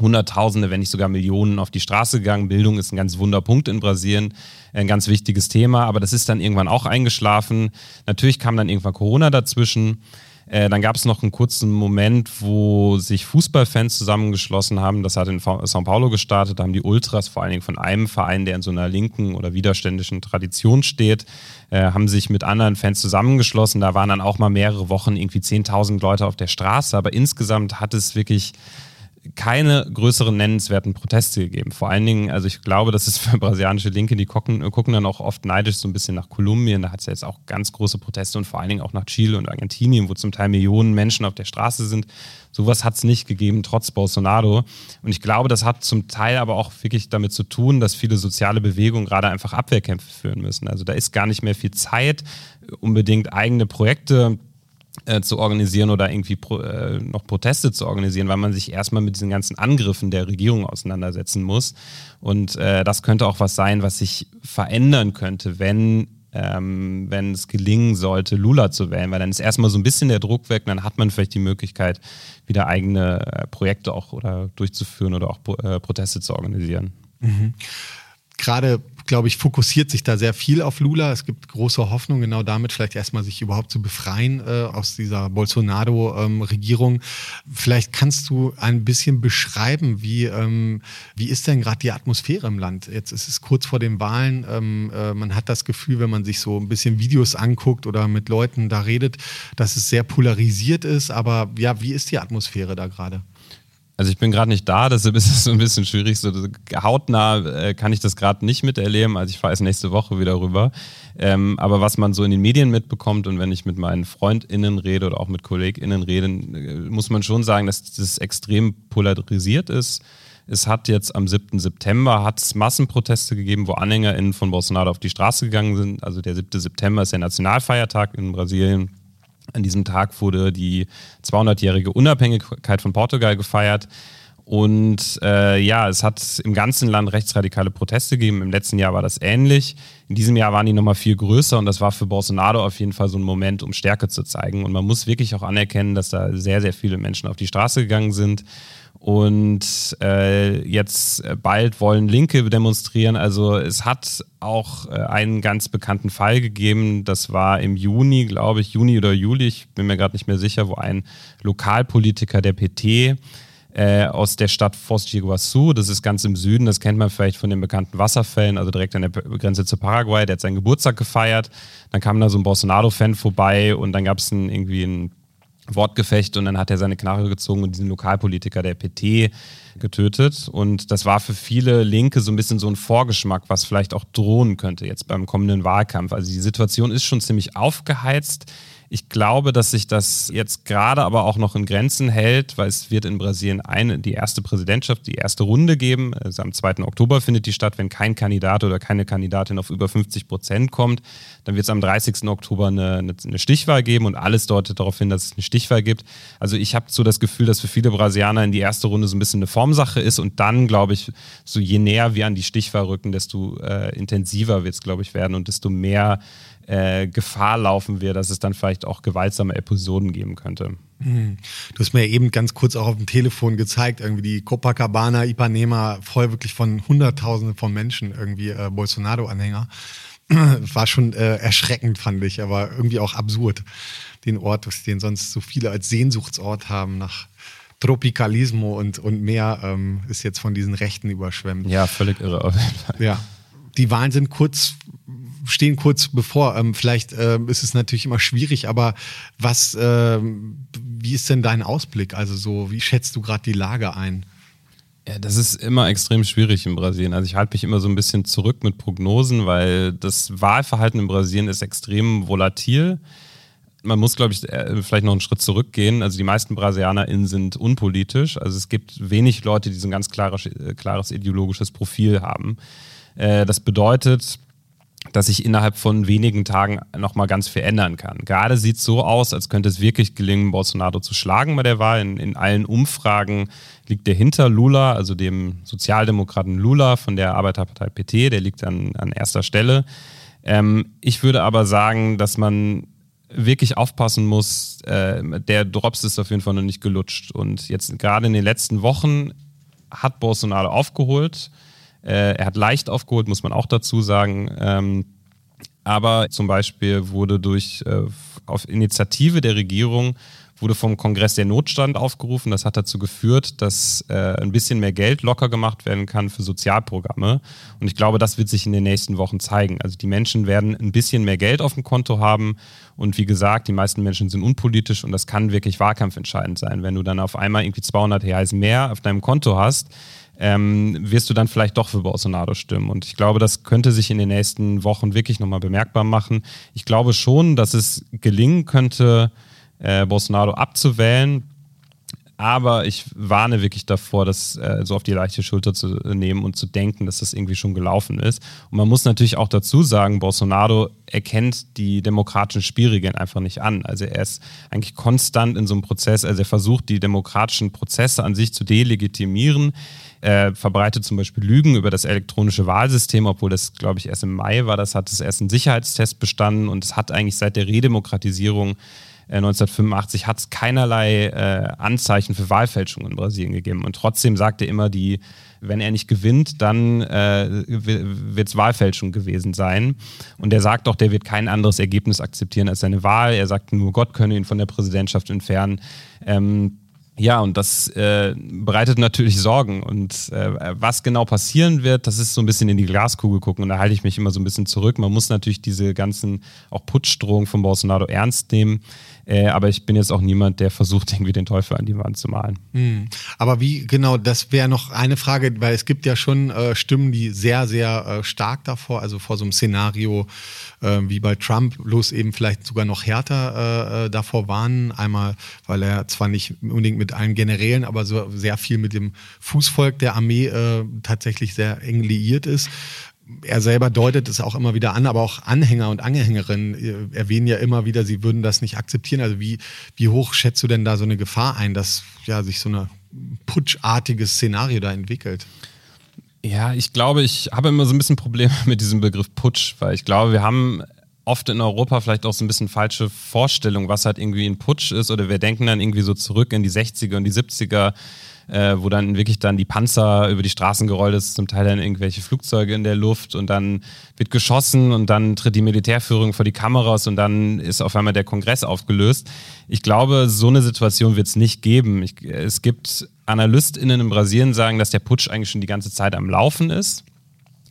Hunderttausende, wenn nicht sogar Millionen auf die Straße gegangen. Bildung ist ein ganz wunder Punkt in Brasilien, ein ganz wichtiges Thema, aber das ist dann irgendwann auch eingeschlafen. Natürlich kam dann irgendwann Corona dazwischen. Äh, dann gab es noch einen kurzen Moment, wo sich Fußballfans zusammengeschlossen haben. Das hat in São Paulo gestartet. Da haben die Ultras, vor allen Dingen von einem Verein, der in so einer linken oder widerständischen Tradition steht, äh, haben sich mit anderen Fans zusammengeschlossen. Da waren dann auch mal mehrere Wochen irgendwie 10.000 Leute auf der Straße. Aber insgesamt hat es wirklich keine größeren nennenswerten Proteste gegeben. Vor allen Dingen, also ich glaube, das ist für brasilianische Linke, die gucken, gucken dann auch oft neidisch so ein bisschen nach Kolumbien. Da hat es ja jetzt auch ganz große Proteste und vor allen Dingen auch nach Chile und Argentinien, wo zum Teil Millionen Menschen auf der Straße sind. Sowas hat es nicht gegeben, trotz Bolsonaro. Und ich glaube, das hat zum Teil aber auch wirklich damit zu tun, dass viele soziale Bewegungen gerade einfach Abwehrkämpfe führen müssen. Also da ist gar nicht mehr viel Zeit, unbedingt eigene Projekte äh, zu organisieren oder irgendwie pro, äh, noch Proteste zu organisieren, weil man sich erstmal mit diesen ganzen Angriffen der Regierung auseinandersetzen muss. Und äh, das könnte auch was sein, was sich verändern könnte, wenn ähm, wenn es gelingen sollte, Lula zu wählen, weil dann ist erstmal so ein bisschen der Druck weg, dann hat man vielleicht die Möglichkeit, wieder eigene äh, Projekte auch oder durchzuführen oder auch äh, Proteste zu organisieren. Mhm. Gerade glaube ich, fokussiert sich da sehr viel auf Lula. Es gibt große Hoffnung, genau damit vielleicht erstmal sich überhaupt zu befreien äh, aus dieser Bolsonaro-Regierung. Ähm, vielleicht kannst du ein bisschen beschreiben, wie, ähm, wie ist denn gerade die Atmosphäre im Land? Jetzt ist es kurz vor den Wahlen. Ähm, äh, man hat das Gefühl, wenn man sich so ein bisschen Videos anguckt oder mit Leuten da redet, dass es sehr polarisiert ist. Aber ja, wie ist die Atmosphäre da gerade? Also ich bin gerade nicht da, deshalb ist es so ein bisschen schwierig. So hautnah äh, kann ich das gerade nicht miterleben. Also ich fahre erst nächste Woche wieder rüber. Ähm, aber was man so in den Medien mitbekommt und wenn ich mit meinen FreundInnen rede oder auch mit KollegInnen rede, äh, muss man schon sagen, dass das extrem polarisiert ist. Es hat jetzt am 7. September hat's Massenproteste gegeben, wo AnhängerInnen von Bolsonaro auf die Straße gegangen sind. Also der 7. September ist der Nationalfeiertag in Brasilien. An diesem Tag wurde die 200-jährige Unabhängigkeit von Portugal gefeiert. Und äh, ja, es hat im ganzen Land rechtsradikale Proteste gegeben. Im letzten Jahr war das ähnlich. In diesem Jahr waren die nochmal viel größer und das war für Bolsonaro auf jeden Fall so ein Moment, um Stärke zu zeigen. Und man muss wirklich auch anerkennen, dass da sehr, sehr viele Menschen auf die Straße gegangen sind und äh, jetzt bald wollen Linke demonstrieren. Also es hat auch äh, einen ganz bekannten Fall gegeben, das war im Juni, glaube ich, Juni oder Juli, ich bin mir gerade nicht mehr sicher, wo ein Lokalpolitiker der PT äh, aus der Stadt Foz das ist ganz im Süden, das kennt man vielleicht von den bekannten Wasserfällen, also direkt an der Grenze zu Paraguay, der hat seinen Geburtstag gefeiert, dann kam da so ein Bolsonaro-Fan vorbei und dann gab es irgendwie einen Wortgefecht und dann hat er seine Knarre gezogen und diesen Lokalpolitiker der PT getötet. Und das war für viele Linke so ein bisschen so ein Vorgeschmack, was vielleicht auch drohen könnte jetzt beim kommenden Wahlkampf. Also die Situation ist schon ziemlich aufgeheizt. Ich glaube, dass sich das jetzt gerade aber auch noch in Grenzen hält, weil es wird in Brasilien eine, die erste Präsidentschaft, die erste Runde geben. Also am 2. Oktober findet die statt, wenn kein Kandidat oder keine Kandidatin auf über 50 Prozent kommt. Dann wird es am 30. Oktober eine, eine, Stichwahl geben und alles deutet darauf hin, dass es eine Stichwahl gibt. Also ich habe so das Gefühl, dass für viele Brasilianer in die erste Runde so ein bisschen eine Formsache ist und dann, glaube ich, so je näher wir an die Stichwahl rücken, desto äh, intensiver wird es, glaube ich, werden und desto mehr äh, Gefahr laufen wir, dass es dann vielleicht auch gewaltsame Episoden geben könnte. Mhm. Du hast mir eben ganz kurz auch auf dem Telefon gezeigt, irgendwie die Copacabana, Ipanema, voll wirklich von Hunderttausenden von Menschen, irgendwie äh, Bolsonaro-Anhänger. [CLEARS THROAT] War schon äh, erschreckend, fand ich, aber irgendwie auch absurd. Den Ort, den sonst so viele als Sehnsuchtsort haben nach Tropicalismo und, und mehr, ähm, ist jetzt von diesen Rechten überschwemmt. Ja, völlig irre auf jeden Fall. Ja. Die Wahlen sind kurz stehen kurz bevor. Ähm, vielleicht äh, ist es natürlich immer schwierig, aber was, äh, wie ist denn dein Ausblick? Also so, wie schätzt du gerade die Lage ein? Ja, das ist immer extrem schwierig in Brasilien. Also ich halte mich immer so ein bisschen zurück mit Prognosen, weil das Wahlverhalten in Brasilien ist extrem volatil. Man muss, glaube ich, äh, vielleicht noch einen Schritt zurückgehen. Also die meisten BrasilianerInnen sind unpolitisch. Also es gibt wenig Leute, die so ein ganz klares, äh, klares ideologisches Profil haben. Äh, das bedeutet, dass sich innerhalb von wenigen Tagen nochmal ganz viel ändern kann. Gerade sieht es so aus, als könnte es wirklich gelingen, Bolsonaro zu schlagen bei der Wahl. In, in allen Umfragen liegt er hinter Lula, also dem Sozialdemokraten Lula von der Arbeiterpartei PT, der liegt an, an erster Stelle. Ähm, ich würde aber sagen, dass man wirklich aufpassen muss, äh, der Drops ist auf jeden Fall noch nicht gelutscht. Und jetzt gerade in den letzten Wochen hat Bolsonaro aufgeholt äh, er hat leicht aufgeholt, muss man auch dazu sagen. Ähm, aber zum Beispiel wurde durch äh, auf Initiative der Regierung wurde vom Kongress der Notstand aufgerufen. Das hat dazu geführt, dass äh, ein bisschen mehr Geld locker gemacht werden kann für Sozialprogramme. Und ich glaube, das wird sich in den nächsten Wochen zeigen. Also die Menschen werden ein bisschen mehr Geld auf dem Konto haben. Und wie gesagt, die meisten Menschen sind unpolitisch und das kann wirklich wahlkampfentscheidend sein. Wenn du dann auf einmal irgendwie 200 Reais mehr auf deinem Konto hast, ähm, wirst du dann vielleicht doch für Bolsonaro stimmen. Und ich glaube, das könnte sich in den nächsten Wochen wirklich nochmal bemerkbar machen. Ich glaube schon, dass es gelingen könnte, äh, Bolsonaro abzuwählen. Aber ich warne wirklich davor, das äh, so auf die leichte Schulter zu nehmen und zu denken, dass das irgendwie schon gelaufen ist. Und man muss natürlich auch dazu sagen, Bolsonaro erkennt die demokratischen Spielregeln einfach nicht an. Also er ist eigentlich konstant in so einem Prozess, also er versucht die demokratischen Prozesse an sich zu delegitimieren. Er verbreitet zum Beispiel Lügen über das elektronische Wahlsystem, obwohl das, glaube ich, erst im Mai war. Das hat es erst einen Sicherheitstest bestanden und es hat eigentlich seit der Redemokratisierung 1985 hat es keinerlei äh, Anzeichen für Wahlfälschung in Brasilien gegeben. Und trotzdem sagt er immer, die, wenn er nicht gewinnt, dann äh, wird es Wahlfälschung gewesen sein. Und er sagt auch, der wird kein anderes Ergebnis akzeptieren als seine Wahl. Er sagt, nur Gott könne ihn von der Präsidentschaft entfernen. Ähm, ja, und das äh, bereitet natürlich Sorgen. Und äh, was genau passieren wird, das ist so ein bisschen in die Glaskugel gucken. Und da halte ich mich immer so ein bisschen zurück. Man muss natürlich diese ganzen auch Putschdrohungen von Bolsonaro ernst nehmen. Äh, aber ich bin jetzt auch niemand, der versucht, [LAUGHS] irgendwie den Teufel an die Wand zu malen. Hm. Aber wie genau, das wäre noch eine Frage, weil es gibt ja schon äh, Stimmen, die sehr, sehr äh, stark davor, also vor so einem Szenario äh, wie bei Trump, bloß eben vielleicht sogar noch härter äh, äh, davor warnen. Einmal, weil er zwar nicht unbedingt mit allen Generälen, aber so sehr viel mit dem Fußvolk der Armee tatsächlich sehr eng liiert ist er selber deutet es auch immer wieder an, aber auch Anhänger und Anhängerinnen erwähnen ja immer wieder, sie würden das nicht akzeptieren. Also wie, wie hoch schätzt du denn da so eine Gefahr ein, dass ja, sich so ein putschartiges Szenario da entwickelt? Ja, ich glaube, ich habe immer so ein bisschen Probleme [LAUGHS] mit diesem Begriff Putsch, weil ich glaube, wir haben oft in Europa vielleicht auch so ein bisschen falsche Vorstellungen, was halt irgendwie ein Putsch ist oder wir denken dann irgendwie so zurück in die 60er und die 70er äh, wo dann wirklich dann die Panzer über die Straßen gerollt ist, zum Teil dann irgendwelche Flugzeuge in der Luft und dann wird geschossen und dann tritt die Militärführung vor die Kameras und dann ist auf einmal der Kongress aufgelöst. Ich glaube, so eine Situation wird es nicht geben. Ich, es gibt AnalystInnen in Brasilien sagen, dass der Putsch eigentlich schon die ganze Zeit am Laufen ist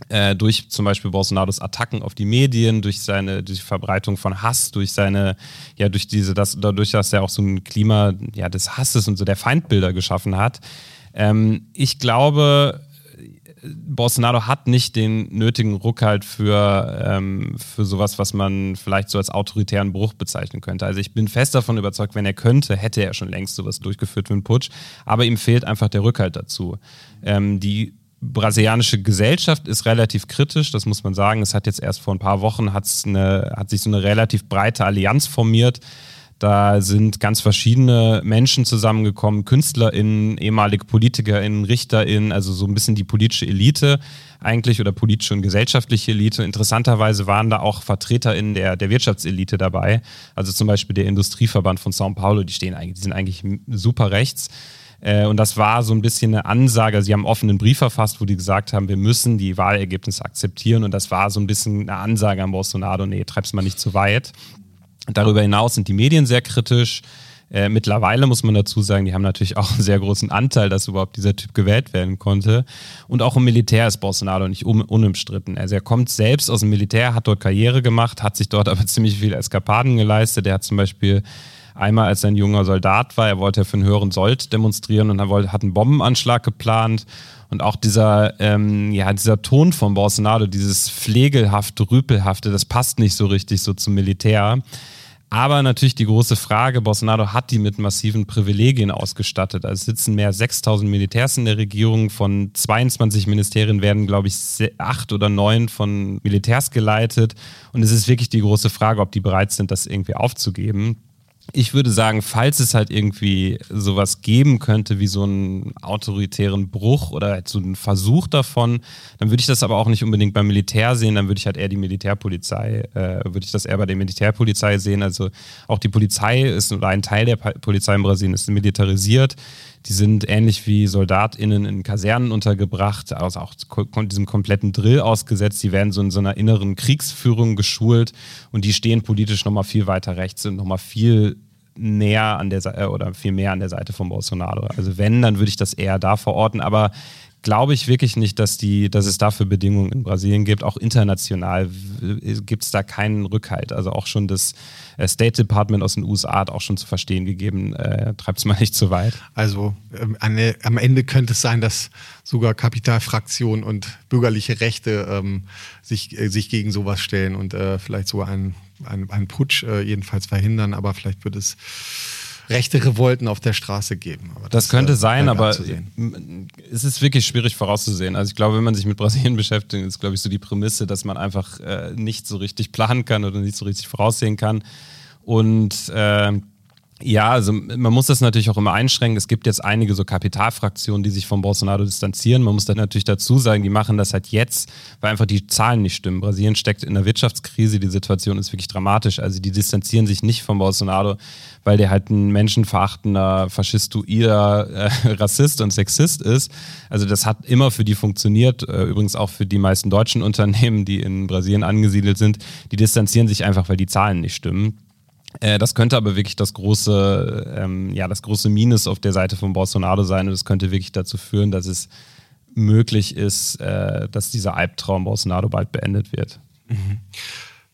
äh, durch zum Beispiel Bolsonaros Attacken auf die Medien, durch seine durch die Verbreitung von Hass, durch seine, ja, durch diese, das, dadurch, dass er auch so ein Klima ja, des Hasses und so der Feindbilder geschaffen hat. Ähm, ich glaube, Bolsonaro hat nicht den nötigen Rückhalt für, ähm, für sowas, was man vielleicht so als autoritären Bruch bezeichnen könnte. Also ich bin fest davon überzeugt, wenn er könnte, hätte er schon längst sowas durchgeführt wie ein Putsch. Aber ihm fehlt einfach der Rückhalt dazu. Ähm, die brasilianische Gesellschaft ist relativ kritisch, das muss man sagen. Es hat jetzt erst vor ein paar Wochen hat's eine, hat sich so eine relativ breite Allianz formiert. Da sind ganz verschiedene Menschen zusammengekommen, KünstlerInnen, ehemalige PolitikerInnen, RichterInnen, also so ein bisschen die politische Elite eigentlich oder politische und gesellschaftliche Elite. Interessanterweise waren da auch VertreterInnen der, der Wirtschaftselite dabei. Also zum Beispiel der Industrieverband von São Paulo, die stehen eigentlich, die sind eigentlich super rechts. Äh, und das war so ein bisschen eine Ansage. Sie haben einen offenen Brief verfasst, wo die gesagt haben, wir müssen die Wahlergebnisse akzeptieren. Und das war so ein bisschen eine Ansage an Bolsonaro, nee, treib's mal nicht zu weit. Darüber hinaus sind die Medien sehr kritisch. Äh, mittlerweile muss man dazu sagen, die haben natürlich auch einen sehr großen Anteil, dass überhaupt dieser Typ gewählt werden konnte. Und auch im Militär ist Bolsonaro nicht un unumstritten. Also er kommt selbst aus dem Militär, hat dort Karriere gemacht, hat sich dort [LAUGHS] aber ziemlich viele Eskapaden geleistet. Er hat zum Beispiel Einmal, als er ein junger Soldat war, er wollte für einen höheren Sold demonstrieren und er wollte, hat einen Bombenanschlag geplant. Und auch dieser, ähm, ja, dieser Ton von Bolsonaro, dieses pflegelhafte, rüpelhafte, das passt nicht so richtig so zum Militär. Aber natürlich die große Frage, Bolsonaro hat die mit massiven Privilegien ausgestattet. Also es sitzen mehr als 6000 Militärs in der Regierung. Von 22 Ministerien werden, glaube ich, acht oder neun von Militärs geleitet. Und es ist wirklich die große Frage, ob die bereit sind, das irgendwie aufzugeben ich würde sagen, falls es halt irgendwie sowas geben könnte wie so einen autoritären Bruch oder halt so einen Versuch davon, dann würde ich das aber auch nicht unbedingt beim Militär sehen, dann würde ich halt eher die Militärpolizei, äh, würde ich das eher bei der Militärpolizei sehen. Also auch die Polizei ist oder ein Teil der Polizei in Brasilien ist militarisiert. Die sind ähnlich wie SoldatInnen in Kasernen untergebracht, also auch diesem kompletten Drill ausgesetzt. Die werden so in so einer inneren Kriegsführung geschult und die stehen politisch nochmal viel weiter rechts, sind nochmal viel näher an der Seite äh, oder viel mehr an der Seite von Bolsonaro. Also wenn, dann würde ich das eher da verorten. Aber glaube ich wirklich nicht, dass, die, dass es dafür Bedingungen in Brasilien gibt. Auch international gibt es da keinen Rückhalt. Also auch schon das äh, State Department aus den USA hat auch schon zu verstehen gegeben, äh, treibt es mal [LAUGHS] nicht zu weit. Also ähm, eine, am Ende könnte es sein, dass sogar Kapitalfraktionen und bürgerliche Rechte ähm, sich, äh, sich gegen sowas stellen und äh, vielleicht sogar einen, einen, einen Putsch äh, jedenfalls verhindern. Aber vielleicht wird es rechte Revolten auf der Straße geben. Aber das, das könnte äh, sein, aber es ist wirklich schwierig vorauszusehen. Also ich glaube, wenn man sich mit Brasilien [LAUGHS] beschäftigt, ist glaube ich so die Prämisse, dass man einfach äh, nicht so richtig planen kann oder nicht so richtig voraussehen kann. Und äh, ja, also man muss das natürlich auch immer einschränken. Es gibt jetzt einige so Kapitalfraktionen, die sich von Bolsonaro distanzieren. Man muss dann natürlich dazu sagen, die machen das halt jetzt, weil einfach die Zahlen nicht stimmen. Brasilien steckt in einer Wirtschaftskrise, die Situation ist wirklich dramatisch. Also die distanzieren sich nicht von Bolsonaro, weil der halt ein menschenverachtender, faschistoider äh, [LAUGHS] Rassist und Sexist ist. Also das hat immer für die funktioniert, äh, übrigens auch für die meisten deutschen [LAUGHS] Unternehmen, die in Brasilien angesiedelt sind. Die distanzieren sich einfach, weil die Zahlen nicht stimmen. Äh, das könnte aber wirklich das große, ähm, ja, das große Minus auf der Seite von Bolsonaro sein und es könnte wirklich dazu führen, dass es möglich ist, äh, dass dieser Albtraum Bolsonaro bald beendet wird. Mhm.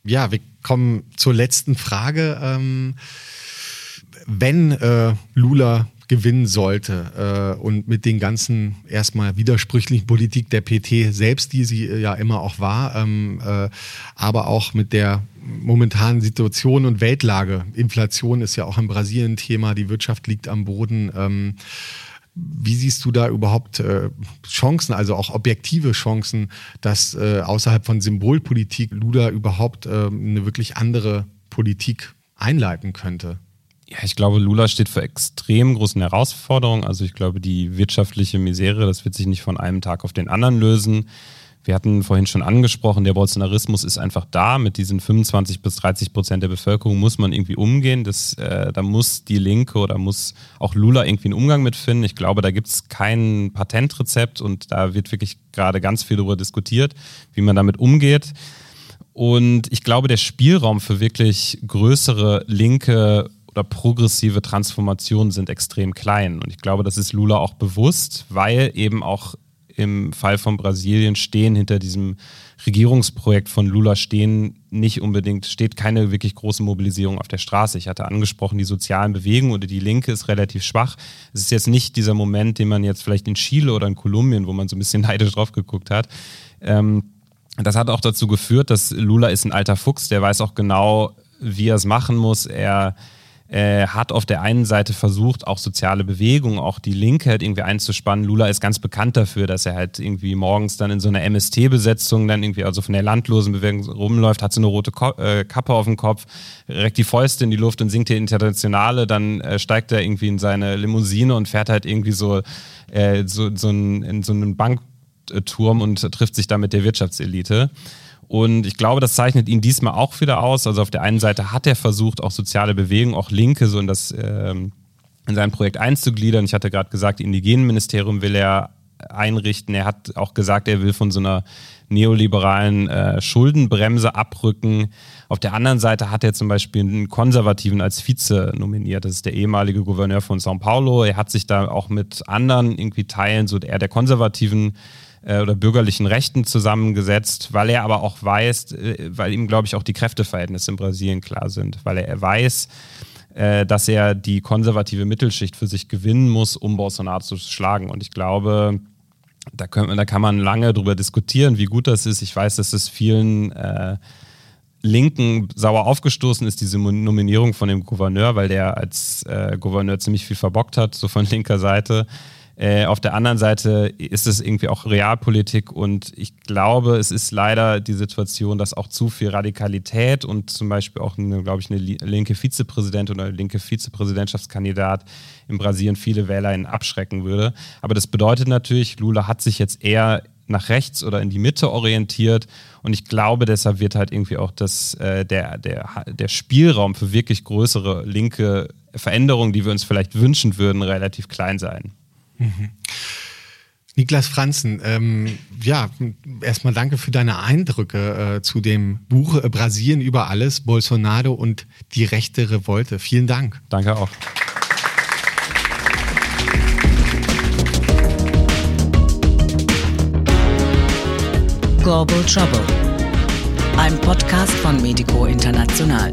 Ja, wir kommen zur letzten Frage. Ähm, wenn äh, Lula gewinnen sollte äh, und mit den ganzen erstmal widersprüchlichen Politik der PT selbst, die sie äh, ja immer auch war, ähm, äh, aber auch mit der momentanen Situation und Weltlage. Inflation ist ja auch in Brasilien Thema, die Wirtschaft liegt am Boden. Ähm, wie siehst du da überhaupt äh, Chancen, also auch objektive Chancen, dass äh, außerhalb von Symbolpolitik Lula überhaupt äh, eine wirklich andere Politik einleiten könnte? Ja, ich glaube, Lula steht vor extrem großen Herausforderungen. Also ich glaube, die wirtschaftliche Misere, das wird sich nicht von einem Tag auf den anderen lösen. Wir hatten vorhin schon angesprochen, der Bolsonarismus ist einfach da. Mit diesen 25 bis 30 Prozent der Bevölkerung muss man irgendwie umgehen. Das, äh, da muss die Linke oder muss auch Lula irgendwie einen Umgang mit finden. Ich glaube, da gibt es kein Patentrezept und da wird wirklich gerade ganz viel darüber diskutiert, wie man damit umgeht. Und ich glaube, der Spielraum für wirklich größere linke oder progressive Transformationen sind extrem klein. Und ich glaube, das ist Lula auch bewusst, weil eben auch im Fall von Brasilien stehen hinter diesem Regierungsprojekt von Lula stehen nicht unbedingt, steht keine wirklich große Mobilisierung auf der Straße. Ich hatte angesprochen, die sozialen Bewegungen oder die Linke ist relativ schwach. Es ist jetzt nicht dieser Moment, den man jetzt vielleicht in Chile oder in Kolumbien, wo man so ein bisschen [LAUGHS] neidisch drauf geguckt hat. Ähm, das hat auch dazu geführt, dass Lula ist ein alter Fuchs, der weiß auch genau, wie er es machen muss. Er äh, hat auf der einen Seite versucht, auch soziale Bewegungen, auch die Linke halt irgendwie einzuspannen. Lula ist ganz bekannt dafür, dass er halt irgendwie morgens dann in so einer MST-Besetzung dann irgendwie, also von der Landlosenbewegung rumläuft, hat so eine rote Ko äh, Kappe auf dem Kopf, reckt die Fäuste in die Luft und singt die Internationale, dann äh, steigt er irgendwie in seine Limousine und fährt halt irgendwie so, äh, so, so ein, in so einen Bankturm und trifft sich da mit der Wirtschaftselite. Und ich glaube, das zeichnet ihn diesmal auch wieder aus. Also auf der einen Seite hat er versucht, auch soziale Bewegungen, auch Linke, so in das ähm, in sein Projekt einzugliedern. Ich hatte gerade gesagt, Indigenenministerium will er einrichten. Er hat auch gesagt, er will von so einer neoliberalen äh, Schuldenbremse abrücken. Auf der anderen Seite hat er zum Beispiel einen Konservativen als Vize nominiert. Das ist der ehemalige Gouverneur von São Paulo. Er hat sich da auch mit anderen irgendwie Teilen, so eher der konservativen äh, oder bürgerlichen Rechten zusammengesetzt, weil er aber auch weiß, äh, weil ihm, glaube ich, auch die Kräfteverhältnisse in Brasilien klar sind, weil er weiß, äh, dass er die konservative Mittelschicht für sich gewinnen muss, um Bolsonaro zu schlagen. Und ich glaube, da, können, da kann man lange drüber diskutieren, wie gut das ist. Ich weiß, dass es vielen Linken sauer aufgestoßen ist, diese Nominierung von dem Gouverneur, weil der als äh, Gouverneur ziemlich viel verbockt hat, so von linker Seite. Äh, auf der anderen Seite ist es irgendwie auch Realpolitik und ich glaube, es ist leider die Situation, dass auch zu viel Radikalität und zum Beispiel auch, glaube ich, eine linke Vizepräsidentin oder linke Vizepräsidentschaftskandidat in Brasilien viele WählerInnen abschrecken würde. Aber das bedeutet natürlich, Lula hat sich jetzt eher nach rechts oder in die Mitte orientiert. Und ich glaube, deshalb wird halt irgendwie auch das, äh, der, der, der Spielraum für wirklich größere linke Veränderungen, die wir uns vielleicht wünschen würden, relativ klein sein. Mhm. Niklas Franzen, ähm, ja, erstmal danke für deine Eindrücke äh, zu dem Buch äh, Brasilien über alles, Bolsonaro und die rechte Revolte. Vielen Dank. Danke auch. Global Trouble, ein Podcast von Medico International.